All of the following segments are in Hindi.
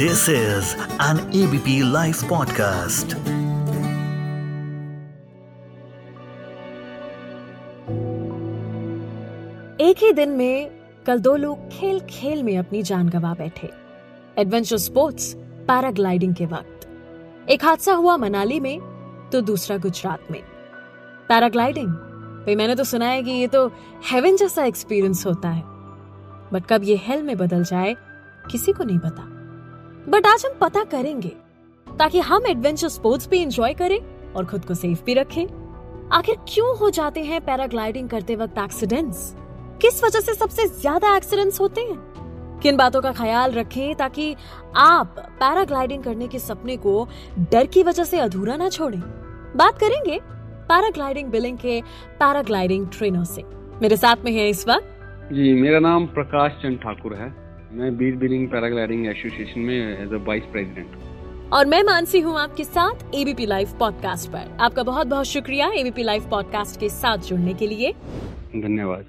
This is an ABP Life podcast. एक ही दिन में कल दो लोग खेल खेल में अपनी जान गंवा बैठे। एडवेंचर स्पोर्ट्स पैराग्लाइडिंग के वक्त। एक हादसा हुआ मनाली में तो दूसरा गुजरात में। पैराग्लाइडिंग भाई, मैंने तो सुना है कि ये तो हेवन जैसा एक्सपीरियंस होता है। बट कब ये हेल में बदल जाए, किसी को नहीं पता। बट आज हम पता करेंगे, ताकि हम एडवेंचर स्पोर्ट्स भी इंजॉय करें और खुद को सेफ़ भी रखें। आखिर क्यों हो जाते हैं पैराग्लाइडिंग करते वक्त एक्सीडेंट्स किस वजह से सबसे ज़्यादा एक्सीडेंट्स होते हैं? किन बातों का ख्याल रखें, ताकि आप पैराग्लाइडिंग करने के सपने को डर की वजह से अधूरा ना छोड़ें। बात करेंगे पैराग्लाइडिंग बिलिंग के पैराग्लाइडिंग ट्रेनर से। मेरे साथ में है इस वक्त। जी, मेरा नाम प्रकाश चंद ठाकुर है। मैं बीर बिलिंग पैराग्लाइडिंग एसोसिएशन में एज अ वाइस प्रेसिडेंट और मैं मानसी हूँ आपके साथ एबीपी लाइव पॉडकास्ट पर। आपका बहुत बहुत शुक्रिया एबीपी लाइव पॉडकास्ट के साथ जुड़ने के लिए। धन्यवाद।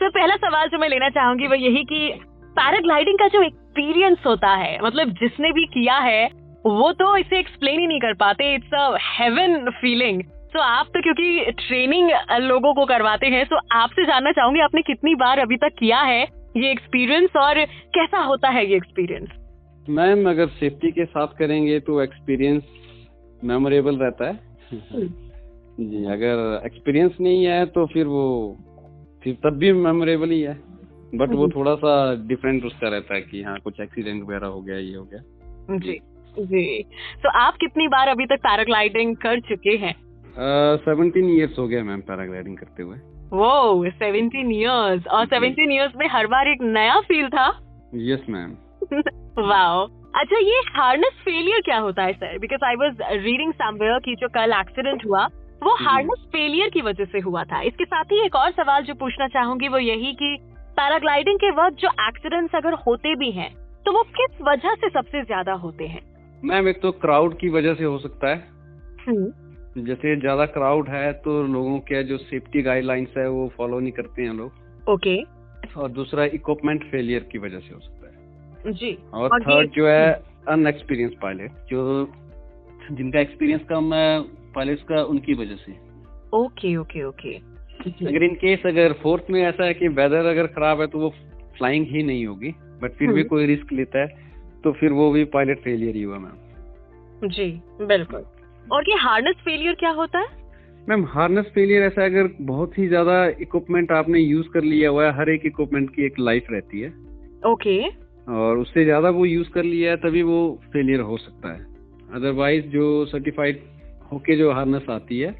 तो पहला सवाल जो मैं लेना चाहूँगी वो यही कि पैराग्लाइडिंग का जो एक्सपीरियंस होता है मतलब जिसने भी किया है वो तो इसे एक्सप्लेन ही नहीं कर पाते इट्स अ हेवन फीलिंग तो आप तो क्योंकि ट्रेनिंग लोगों को करवाते हैं तो आपसे जानना चाहूँगी आपने कितनी बार अभी तक किया है? ये एक्सपीरियंस और कैसा होता है ये एक्सपीरियंस मैम अगर सेफ्टी के साथ करेंगे तो एक्सपीरियंस मेमोरेबल रहता है। जी अगर एक्सपीरियंस नहीं है तो फिर वो फिर तब भी मेमोरेबल ही है। बट वो थोड़ा सा डिफरेंट उसका रहता है कि हाँ कुछ एक्सीडेंट वगैरह हो गया ये हो गया। जी जी। तो आप कितनी बार अभी तक पैराग्लाइडिंग कर चुके हैं? सेवनटीन ईयर्स हो गया मैम पैराग्लाइडिंग करते हुए। वो सेवेंटीन ईयर्स और सेवेंटीन ईयर्स में हर बार एक नया फील था? यस मैम वाओ अच्छा ये हार्नेस फेलियर क्या होता है sir because I was reading somewhere की जो कल एक्सीडेंट हुआ वो हार्नेस फेलियर की वजह से हुआ था। इसके साथ ही एक और सवाल जो पूछना चाहूँगी वो यही कि पैराग्लाइडिंग के वक्त जो एक्सीडेंट्स अगर होते भी हैं तो वो किस वजह से सबसे ज़्यादा होते हैं? मैम एक तो क्राउड की वजह से हो सकता है। जैसे ज़्यादा क्राउड है तो लोगों के जो सेफ्टी गाइडलाइंस है वो फॉलो नहीं करते हैं लोग। Okay okay. और दूसरा इक्विपमेंट फेलियर की वजह से हो सकता है। जी। और थर्ड जो है अनएक्सपीरियंस पायलट जो जिनका एक्सपीरियंस कम है पायलट्स का उनकी वजह से। ओके ओके ओके अगर इन केस अगर फोर्थ में ऐसा है कि वेदर अगर खराब है तो वो फ्लाइंग ही नहीं होगी बट फिर भी कोई रिस्क लेता है तो फिर वो भी पायलट फेलियर ही हुआ मैम जी बिल्कुल। और ये हार्नेस फेलियर क्या होता है? मैम हार्नेस फेलियर ऐसा है अगर बहुत ही ज़्यादा इक्विपमेंट आपने यूज़ कर लिया हुआ है हर एक इक्विपमेंट की एक लाइफ रहती है। ओके और उससे ज़्यादा वो यूज़ कर लिया है तभी वो फेलियर हो सकता है। अदरवाइज़ जो सर्टिफाइड होके जो हार्नेस आती है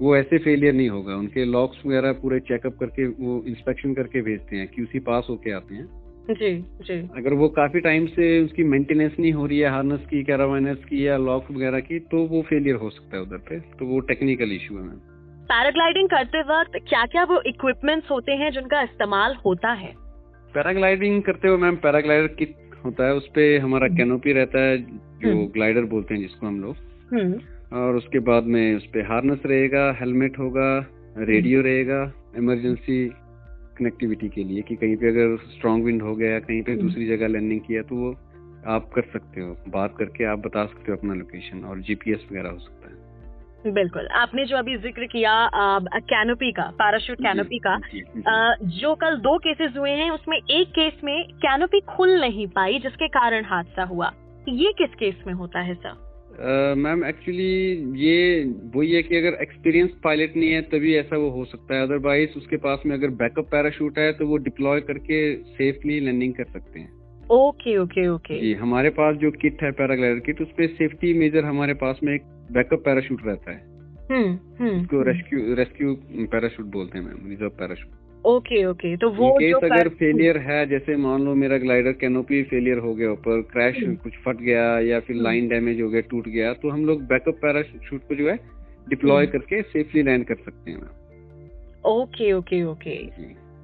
वो ऐसे फेलियर नहीं होगा। उनके लॉक्स वगैरह पूरे चेकअप करके वो इंस्पेक्शन करके भेजते हैं क्यूसी पास होके आते हैं। जी जी। अगर वो काफ़ी टाइम से उसकी मेंटेनेंस नहीं हो रही है हार्नेस की कैरावाइनस की या लॉक वगैरह की तो वो फेलियर हो सकता है उधर पे। तो वो टेक्निकल इशू है मैम पैराग्लाइडिंग करते वक्त क्या क्या वो इक्विपमेंट्स होते हैं जिनका इस्तेमाल होता है? पैराग्लाइडिंग करते हुए मैम पैराग्लाइडर किट होता है उस पे हमारा कैनोपी रहता है जो ग्लाइडर बोलते हैं जिसको हम लोग। और उसके बाद में उस पे हार्नेस रहेगा हेलमेट होगा रेडियो रहेगा इमरजेंसी कनेक्टिविटी के लिए कि कहीं पे अगर स्ट्रॉन्ग विंड हो गया कहीं पे दूसरी जगह लैंडिंग किया तो वो आप कर सकते हो। बात करके आप बता सकते हो अपना लोकेशन और जीपीएस वगैरह हो सकता है। बिल्कुल। आपने जो अभी ज़िक्र किया कैनोपी का पैराशूट कैनोपी का जी, जी, आ, जो। कल दो केसेस हुए हैं उसमें एक केस में कैनोपी खुल नहीं पाई जिसके कारण हादसा हुआ। ये किस केस में होता है सर मैम एक्चुअली ये वही है कि अगर एक्सपीरियंस पायलट नहीं है तभी ऐसा वो हो सकता है। अदरवाइज़ उसके पास में अगर बैकअप पैराशूट है तो वो डिप्लॉय करके सेफली लैंडिंग कर सकते हैं। ओके ओके ओके जी हमारे पास जो किट है पैराग्लाइडर किट उस पर सेफ्टी मेजर हमारे पास में एक बैकअप पैराशूट रहता है। हम्म हम्म उसको रेस्क्यू रेस्क्यू पैराशूट बोलते हैं ma'am reserve parachute okay okay तो वो केस अगर फेलियर है जैसे मान लो मेरा ग्लाइडर कैनोपी फेलियर हो गया ऊपर क्रैश हम्म। कुछ फट गया या फिर लाइन डैमेज हो गया टूट गया तो हम लोग बैकअप पैराशूट को जो है डिप्लॉय हम्म। करके सेफली लैंड कर सकते हैं। ओके ओके ओके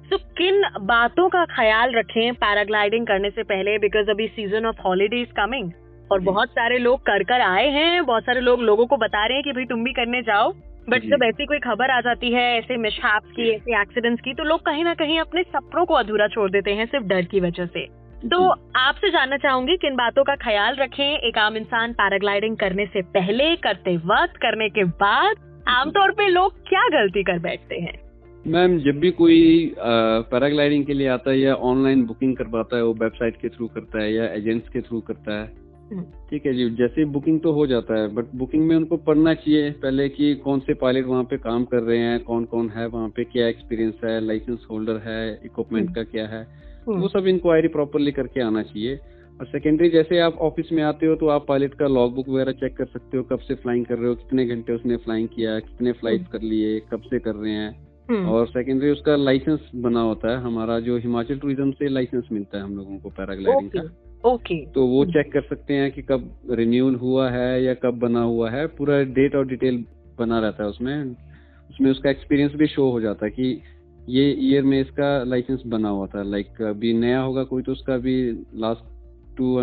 तो किन बातों का ख्याल रखें पैराग्लाइडिंग करने से पहले? बिकॉज़ अभी season of holiday is coming और बहुत सारे लोग कर कर आए हैं बहुत सारे लोग लोगों को बता रहे हैं कि भाई तुम भी करने जाओ। बट जब ऐसी कोई खबर आ जाती है ऐसे मिसहैप्स की ऐसे एक्सीडेंट्स की तो लोग कहीं ना कहीं अपने सपनों को अधूरा छोड़ देते हैं सिर्फ़ डर की वजह से। तो आपसे जानना चाहूँगी किन बातों का ख्याल रखें। एक आम इंसान पैराग्लाइडिंग करने से पहले करते वक्त करने के बाद आमतौर पे लोग क्या गलती कर बैठते हैं? मैम जब भी कोई पैराग्लाइडिंग के लिए आता है या ऑनलाइन बुकिंग करवाता है वो वेबसाइट के थ्रू करता है या एजेंट्स के थ्रू करता है। ठीक है जी जैसे बुकिंग तो हो जाता है बट बुकिंग में उनको पढ़ना चाहिए पहले कि कौन से पायलट वहाँ पे काम कर रहे हैं कौन कौन है वहाँ पे क्या एक्सपीरियंस है लाइसेंस होल्डर है इक्विपमेंट हम्म। का क्या है हम्म। वो सब इंक्वायरी प्रॉपरली करके आना चाहिए और सेकेंडरी जैसे आप ऑफ़िस में आते हो तो आप पायलट का लॉग बुक वगैरह चेक कर सकते हो कब से फ्लाइंग कर रहे हो कितने घंटे उसने फ्लाइंग किया कितने फ़्लाइट कर लिए कब से कर रहे हैं हम्म। और सेकेंडरी उसका लाइसेंस बना होता है हमारा जो हिमाचल टूरिज़्म से लाइसेंस मिलता है हम लोगों को पैराग्लाइडिंग का ओके तो वो चेक कर सकते हैं कि कब रिन्यूअल हुआ है या कब बना हुआ है। पूरा डेट और डिटेल बना रहता है उसमें। उसमें उसका एक्सपीरियंस भी शो हो जाता है कि ये ईयर में इसका लाइसेंस बना हुआ था। लाइक अभी नया होगा कोई तो उसका भी last two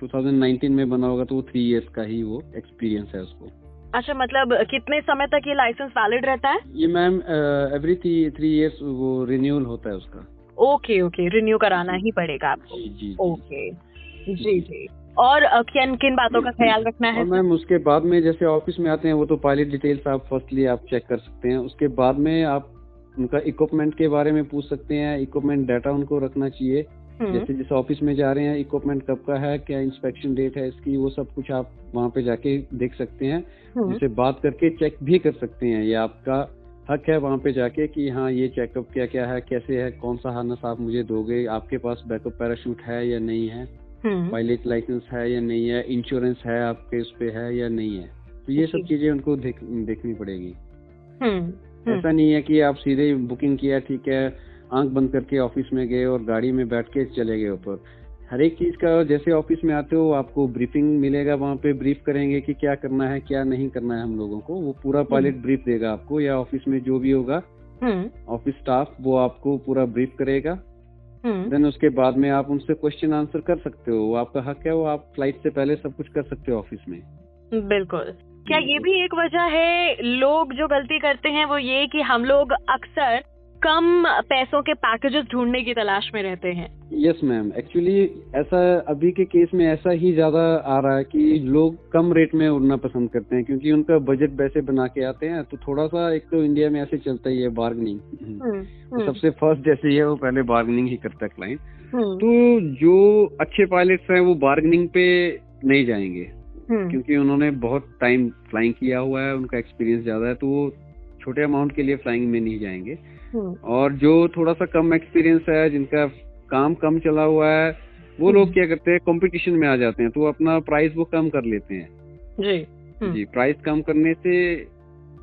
two thousand nineteen में बना होगा तो वो थ्री इयर्स का ही वो एक्सपीरियंस है उसको। अच्छा मतलब कितने समय तक ये लाइसेंस वैलिड रहता है? ये ma'am every three three years वो रिन्यूअल होता है उसका। ओके ओके रिन्यू कराना ही पड़ेगा आपको। ओके जी जी। और किन किन बातों का ख्याल रखना है? मैम उसके बाद में जैसे ऑफ़िस में आते हैं वो तो पायलट डिटेल्स आप फर्स्टली आप चेक कर सकते हैं। उसके बाद में आप उनका इक्विपमेंट के बारे में पूछ सकते हैं। इक्विपमेंट डाटा उनको रखना चाहिए। हम्म। जैसे जिस ऑफ़िस में जा रहे हैं इक्विपमेंट कब का है क्या इंस्पेक्शन डेट है इसकी वो सब कुछ आप वहाँ पे जाके देख सकते हैं। हम्म। जिसे बात करके चेक भी कर सकते हैं। ये आपका हक है वहाँ पे जाके कि हाँ ये चेकअप क्या क्या है कैसे है कौन सा हार्नस आप मुझे दोगे? आपके पास बैकअप पैराशूट है या नहीं है? Pilot hmm. लाइसेंस है या नहीं है इंश्योरेंस है आपके उस पे है या नहीं है तो ये सब चीज़ें उनको देख, देखनी पड़ेगी ऐसा नहीं है कि आप सीधे बुकिंग किया ठीक है आँख बंद करके ऑफ़िस में गए और गाड़ी में बैठ के चले गए ऊपर हर एक चीज़ का जैसे ऑफ़िस में आते हो आपको ब्रीफिंग मिलेगा वहाँ पे ब्रीफ करेंगे कि क्या करना है क्या नहीं करना है हम लोगों को वो पूरा पायलट हम्म। ब्रीफ देगा आपको या ऑफ़िस में जो भी होगा ऑफ़िस हम्म। स्टाफ वो आपको पूरा ब्रीफ करेगा देन हम्म। उसके बाद में आप उनसे क्वेश्चन आंसर कर सकते हो। वो आपका हक है वो आप फ़्लाइट से पहले सब कुछ कर सकते हो ऑफ़िस में। बिल्कुल। क्या ये भी एक वजह है लोग जो गलती करते हैं वो ये कि हम लोग अक्सर कम पैसों के पैकेजेस ढूँढने की तलाश में रहते हैं यस मैम एक्चुअली ऐसा अभी के केस में ऐसा ही ज़्यादा आ रहा है कि लोग कम रेट में उड़ना पसंद करते हैं क्योंकि उनका बजट वैसे बना के आते हैं तो थोड़ा सा एक तो इंडिया में ऐसे चलता ही है बार्गनिंग हम्म, तो हम्म। सबसे फ़र्स्ट जैसे ही है वो पहले बार्गनिंग ही करता है क्लाइंट हम्म। तो जो अच्छे पायलट्स हैं वो बार्गनिंग पे नहीं जाएँगे क्योंकि उन्होंने बहुत टाइम फ्लाइंग किया हुआ है उनका एक्सपीरियंस ज़्यादा है तो वो छोटे अमाउंट के लिए फ्लाइंग में नहीं जाएँगे। और जो थोड़ा सा कम एक्सपीरियंस है जिनका काम कम चला हुआ है वो लोग हम्म। क्या करते हैं कंपटीशन में आ जाते हैं तो अपना प्राइस वो कम कर लेते हैं। जी। हम्म। जी प्राइस कम करने से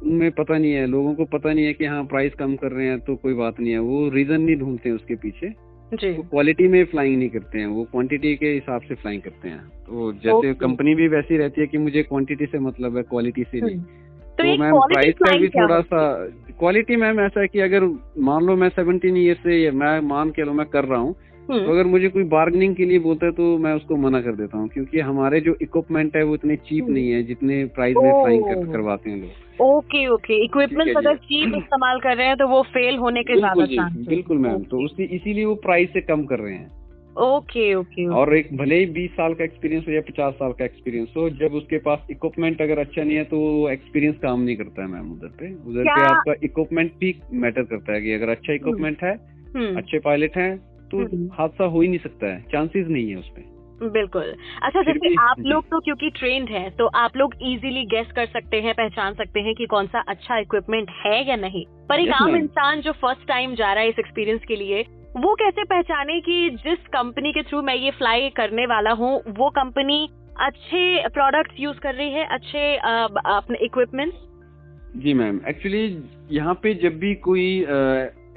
उनमें पता नहीं है लोगों को पता नहीं है कि हाँ प्राइस कम कर रहे हैं तो कोई बात नहीं है। वो रीजन नहीं ढूंढते हैं उसके पीछे। जी। वो क्वालिटी में फ्लाइंग नहीं करते हैं वो क्वांटिटी के हिसाब से फ्लाइंग करते हैं। तो जैसे कंपनी भी वैसी रहती है कि मुझे क्वांटिटी से मतलब है क्वालिटी से नहीं। तो, तो मैम प्राइस का भी थोड़ा सा क्वालिटी मैम ऐसा है कि अगर मान लो मैं सेवनटीन ईयर से मैं मान के लो मैं कर रहा हूँ हम्म। तो अगर मुझे कोई बार्गनिंग के लिए बोलता है तो मैं उसको मना कर देता हूँ क्योंकि हमारे जो इक्विपमेंट है वो इतने चीप हम्म। नहीं है जितने प्राइस में फ्लाइंग कर, करवाते हैं लोग। Okay okay. इक्विपमेंट अगर चीप इस्तेमाल कर रहे हैं तो वो फेल होने के ज़्यादा बिल्कुल मैम तो इसीलिए वो प्राइस से कम कर रहे हैं। ओके ओके और एक भले ही बीस साल का एक्सपीरियंस हो या पचास साल का एक्सपीरियंस हो जब उसके पास इक्विपमेंट अगर अच्छा नहीं है तो एक्सपीरियंस काम नहीं करता है मैम उधर पे। उधर पे आपका इक्विपमेंट भी मैटर करता है कि अगर अच्छा इक्विपमेंट है हम्म। अच्छे पायलट हैं तो हम्म। हादसा हो ही नहीं सकता है। चांसेस नहीं है उसपे बिल्कुल। अच्छा जैसे आप लोग तो क्योंकि ट्रेंड हैं तो आप लोग इजीली गेस कर सकते हैं पहचान सकते हैं कि कौन सा अच्छा इक्विपमेंट है या नहीं। पर एक आम इंसान जो फ़र्स्ट टाइम जा रहा है इस एक्सपीरियंस के लिए वो कैसे पहचाने कि जिस कंपनी के थ्रू मैं ये फ्लाई करने वाला हूँ वो कंपनी अच्छे प्रोडक्ट्स यूज़ कर रही है अच्छे अपने इक्विपमेंट्स जी मैम एक्चुअली यहाँ पे जब भी कोई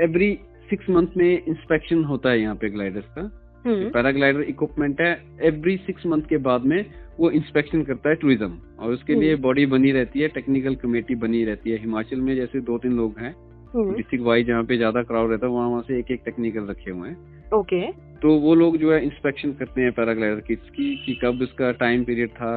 एवरी सिक्स मंथ में इंस्पेक्शन होता है यहाँ पे ग्लाइडर्स का पैराग्लाइडर हम्म। इक्विपमेंट है एवरी सिक्स मंथ के बाद में वो इंस्पेक्शन करता है टूरिज़्म और उसके हम्म। लिए बॉडी बनी रहती है टेक्निकल कमेटी बनी रहती है हिमाचल में जैसे दो तीन लोग हैं डिस्ट्रिक्ट हम्म। वाइज जहाँ पे ज़्यादा क्राउड रहता है वहाँ वहाँ से एक एक टेक्निकल रखे हुए हैं। ओके तो वो लोग जो है इंस्पेक्शन करते हैं पैराग्लाइडर की कि कब इसका टाइम पीरियड था।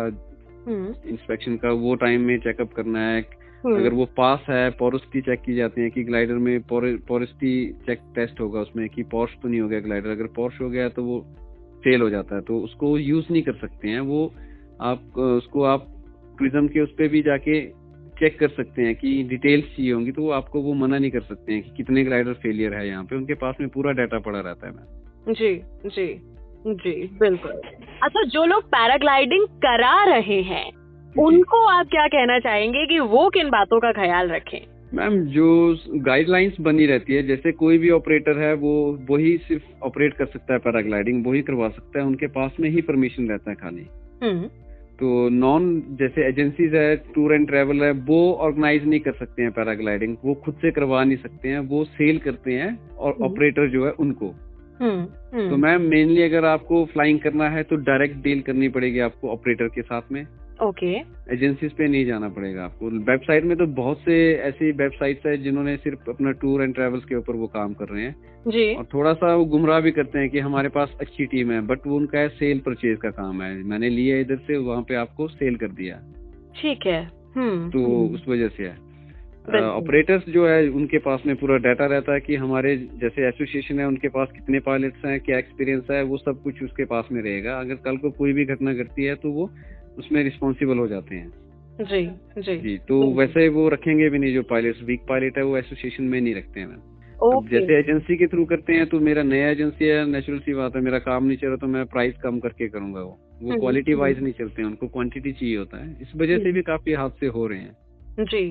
इंस्पेक्शन हम्म। का वो टाइम में चेकअप करना है। हम्म। अगर वो पास है पोरसिटी चेक की जाती है कि ग्लाइडर में पोरसिटी चेक टेस्ट होगा उसमें कि पॉर्स तो नहीं हो गया ग्लाइडर अगर पॉर्स हो गया तो वो फेल हो जाता है। तो उसको यूज़ नहीं कर सकते हैं। वो आप उसको आप प्रिज्म के उस पर भी जाके चेक कर सकते हैं कि डिटेल्स चाहिए होंगी तो वो आपको वो मना नहीं कर सकते हैं कि कितने ग्लाइडर फेलियर है यहाँ पे। उनके पास में पूरा डाटा पड़ा रहता है मैम जी जी जी बिल्कुल। अच्छा जो लोग पैराग्लाइडिंग करा रहे हैं उनको आप क्या कहना चाहेंगे कि वो किन बातों का ख्याल रखें? मैम जो गाइडलाइंस बनी रहती है जैसे कोई भी ऑपरेटर है वो वही सिर्फ़ ऑपरेट कर सकता है पैराग्लाइडिंग वही करवा सकता है उनके पास में ही परमिशन रहता है खाली। तो नॉन जैसे एजेंसीज है टूर एंड ट्रेवल है वो ऑर्गेनाइज नहीं कर सकते हैं पैराग्लाइडिंग वो खुद से करवा नहीं सकते हैं वो सेल करते हैं और ऑपरेटर हम्म। जो है उनको हम्म, हम्म। तो मैम मेनली अगर आपको फ्लाइंग करना है तो डायरेक्ट डील करनी पड़ेगी आपको ऑपरेटर के साथ में ओके एजेंसीज पे नहीं जाना पड़ेगा आपको। वेबसाइट में तो बहुत से ऐसी वेबसाइट्स है जिन्होंने सिर्फ़ अपना टूर एंड ट्रेवल्स के ऊपर वो काम कर रहे हैं। जी। और थोड़ा सा वो गुमराह भी करते हैं कि हमारे पास अच्छी टीम है बट वो उनका है सेल परचेज का काम है। मैंने लिया इधर से वहाँ पे आपको सेल कर दिया। ठीक है। हम्म, तो हम्म। उस वजह से है। ऑपरेटर्स जो है उनके पास में पूरा डाटा रहता है कि हमारे जैसे एसोसिएशन है उनके पास कितने पायलट्स हैं क्या एक्सपीरियंस है वो सब कुछ उसके पास में रहेगा। अगर कल को कोई भी घटना घटती है तो वो उसमें रिस्पॉन्सिबल हो जाते हैं। जी जी। जी तो वैसे वो रखेंगे भी नहीं जो पायलट वीक पायलट है वो एसोसिएशन में नहीं रखते हैं मैम। जैसे एजेंसी के थ्रू करते हैं तो मेरा नया एजेंसी है नेचुरल सी बात है मेरा काम नहीं चल रहा तो मैं प्राइस कम करके करूँगा वो। वो क्वालिटी हम्म, वाइज हम्म। नहीं चलते हैं उनको क्वांटिटी चाहिए होता है। इस वजह से भी काफ़ी हादसे हो रहे हैं। जी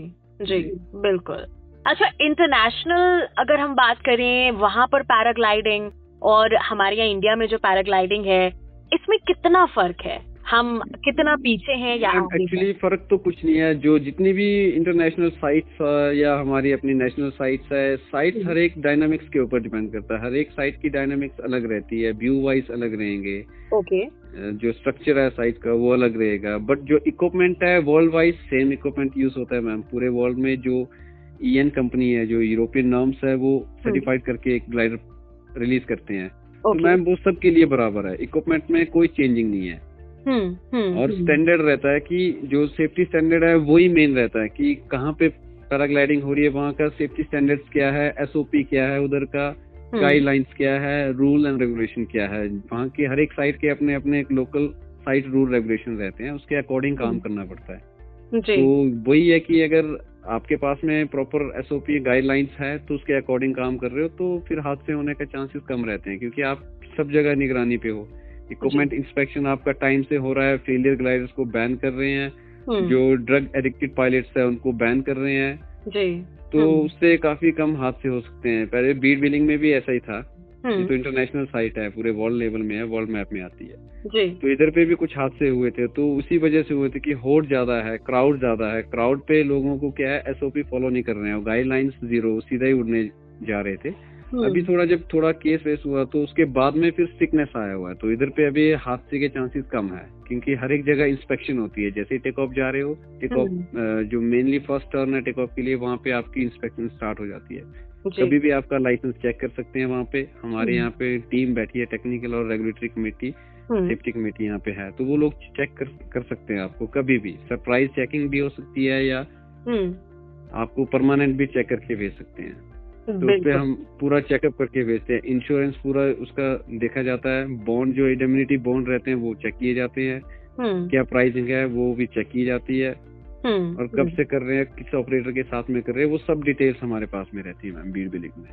जी बिल्कुल। अच्छा इंटरनेशनल अगर हम बात करें वहाँ पर पैराग्लाइडिंग और हमारे यहाँ इंडिया में जो पैराग्लाइडिंग है इसमें कितना फ़र्क है? हम कितना पीछे हैं या एक्चुअली फ़र्क तो कुछ नहीं है। जो जितनी भी इंटरनेशनल साइट्स या हमारी अपनी नेशनल साइट्स है साइट्स हर एक डायनामिक्स के ऊपर डिपेंड करता है। हर एक साइट की डायनामिक्स अलग रहती है। व्यू वाइज अलग रहेंगे। ओके जो स्ट्रक्चर है साइट का वो अलग रहेगा। बट जो इक्विपमेंट है world wise same equipment use होता है मैम पूरे वर्ल्ड में जो ई e कंपनी है जो यूरोपियन नॉर्म्स है वो सर्टिफाइड हम्म। करके एक ग्लाइडर रिलीज़ करते हैं। तो मैम वो सबके लिए बराबर है। इक्विपमेंट में कोई चेंजिंग नहीं है। और स्टैंडर्ड हम्म। रहता है कि जो सेफ्टी स्टैंडर्ड है वही मेन रहता है कि कहाँ पे पैराग्लाइडिंग हो रही है वहाँ का सेफ्टी स्टैंडर्ड्स क्या है एसओपी क्या है उधर का गाइडलाइंस क्या है रूल एंड रेगुलेशन क्या है। वहाँ की हर एक साइट के अपने अपने एक लोकल साइट रूल रेगुलेशन रहते हैं उसके अकॉर्डिंग काम करना पड़ता है। तो वही है कि अगर आपके पास में प्रॉपर एसओपी गाइडलाइंस है तो उसके अकॉर्डिंग काम कर रहे हो तो फिर हादसे होने के चांसेस कम रहते हैं क्योंकि आप सब जगह निगरानी पे हो। इक्विपमेंट इंस्पेक्शन आपका टाइम से हो रहा है फेलियर ग्लाइडर्स को बैन कर रहे हैं हम्म। जो ड्रग एडिक्टेड पायलट्स है उनको बैन कर रहे हैं जी तो हम्म। उससे काफ़ी कम हादसे हो सकते हैं पहले बीड बिलिंग में भी ऐसा ही था हम्म। ये तो इंटरनेशनल साइट है पूरे वर्ल्ड लेवल में है वर्ल्ड मैप में आती है जी तो इधर पे भी कुछ हादसे हुए थे तो उसी वजह से हुए थे कि होट ज़्यादा है क्राउड ज़्यादा है क्राउड पे लोगों को क्या है एसओपी फॉलो नहीं कर रहे हैं गाइडलाइंस ज़ीरो सीधा ही उड़ने जा रहे थे। अभी थोड़ा जब थोड़ा केस वेस हुआ तो उसके बाद में फिर सिकनेस आया हुआ है। तो इधर पे अभी हादसे के चांसेस कम है क्योंकि हर एक जगह इंस्पेक्शन होती है। जैसे टेक ऑफ़ जा रहे हो टेक ऑफ़ हम्म। जो मेनली फ़र्स्ट टर्न है टेक ऑफ़ के लिए वहाँ पे आपकी इंस्पेक्शन स्टार्ट हो जाती है। कभी भी आपका लाइसेंस चेक कर सकते हैं वहाँ पे। हमारे हम्म। यहाँ पे टीम बैठी है टेक्निकल और रेगुलेटरी कमेटी सेफ्टी कमेटी यहाँ पे है। तो वो लोग चेक कर कर सकते हैं आपको कभी भी। सरप्राइज़ चेकिंग भी हो सकती है या आपको परमानेंट भी चेक करके भेज सकते हैं। तो उस पर हम पूरा चेकअप करके भेजते हैं। इंश्योरेंस पूरा उसका देखा जाता है। बॉन्ड जो इंडेमिनिटी बॉन्ड रहते हैं वो चेक किए जाते हैं। हम्म। क्या प्राइसिंग है वो भी चेक की जाती है। हम्म। और कब से कर रहे हैं किस ऑपरेटर के साथ में कर रहे हैं वो सब डिटेल्स हमारे पास में रहती है मैम बीड बिलिंग में।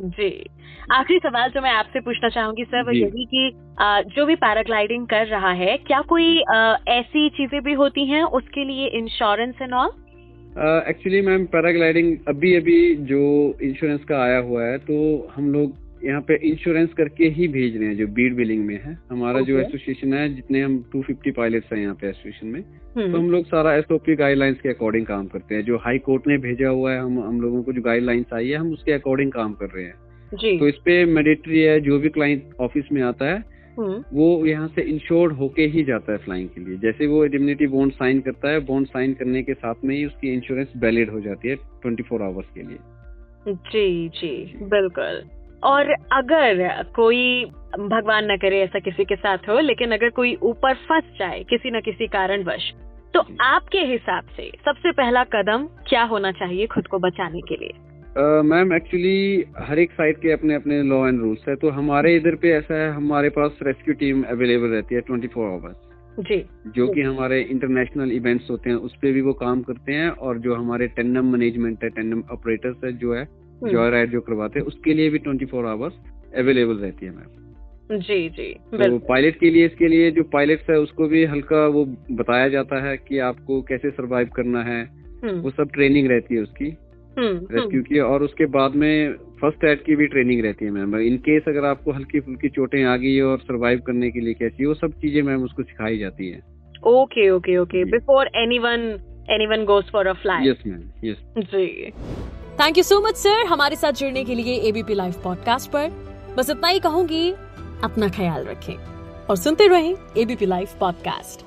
जी। आखिरी सवाल जो मैं आपसे पूछना चाहूँगी सर वो यही कि जो भी पैराग्लाइडिंग कर रहा है क्या कोई ऐसी चीज़ें भी होती हैं उसके लिए insurance and all actually ma'am paragliding अभी अभी जो इंश्योरेंस का आया हुआ है तो हम लोग यहाँ पे इंश्योरेंस करके ही भेज रहे हैं जो बीड बिलिंग में है हमारा okay. जो एसोसिएशन है जितने हम 250 पायलट्स हैं यहाँ पे एसोसिएशन में hmm. तो हम लोग सारा एसओपी गाइडलाइंस के अकॉर्डिंग काम करते हैं जो हाई कोर्ट ने भेजा हुआ है हम हम लोगों को जो गाइडलाइंस आई है हम उसके अकॉर्डिंग काम कर रहे हैं जी. तो इस पे मेडिटरी है जो भी क्लाइंट ऑफ़िस में आता है हम्म। वो यहाँ से इंश्योर्ड होके ही जाता है फ्लाइंग के लिए। जैसे वो इम्यूनिटी बॉन्ड साइन करता है बॉन्ड साइन करने के साथ में ही उसकी इंश्योरेंस वैलिड हो जाती है ट्वेंटी फोर आवर्स के लिए। जी जी बिल्कुल। और अगर कोई भगवान न करे ऐसा किसी के साथ हो लेकिन अगर कोई ऊपर फंस जाए किसी न किसी कारणवश तो आपके हिसाब से सबसे पहला कदम क्या होना चाहिए खुद को बचाने के लिए? मैम एक्चुअली हर एक साइड के अपने अपने लॉ एंड रूल्स है तो हमारे इधर पे ऐसा है हमारे पास रेस्क्यू टीम अवेलेबल रहती है ट्वेंटी फोर आवर्स जी। जो कि हमारे इंटरनेशनल इवेंट्स होते हैं उस पर भी वो काम करते हैं और जो हमारे टेंडम मैनेजमेंट है टेंडम ऑपरेटर्स है जो है जॉय हम्म, राइड जो करवाते हैं उसके लिए भी ट्वेंटी फोर आवर्स अवेलेबल रहती है मैम। जी जी तो पायलट के लिए इसके लिए जो पायलट्स है उसको भी हल्का वो बताया जाता है कि आपको कैसे सरवाइव करना है हम्म, वो सब ट्रेनिंग रहती है उसकी। रेस्क्यू की और उसके बाद में फ़र्स्ट एड की भी ट्रेनिंग रहती है मैम। इन केस अगर आपको हल्की फुल्की चोटें आ गई और सरवाइव करने के लिए कैसी वो सब चीज़ें मैम उसको सिखाई जाती है। Okay okay okay. Before anyone anyone goes for a fly yes ma'am yes ji. Thank you so much sir हमारे साथ जुड़ने के लिए एबीपी लाइव पॉडकास्ट पर बस इतना ही कहूँगी अपना ख्याल रखें और सुनते रहें ABP live podcast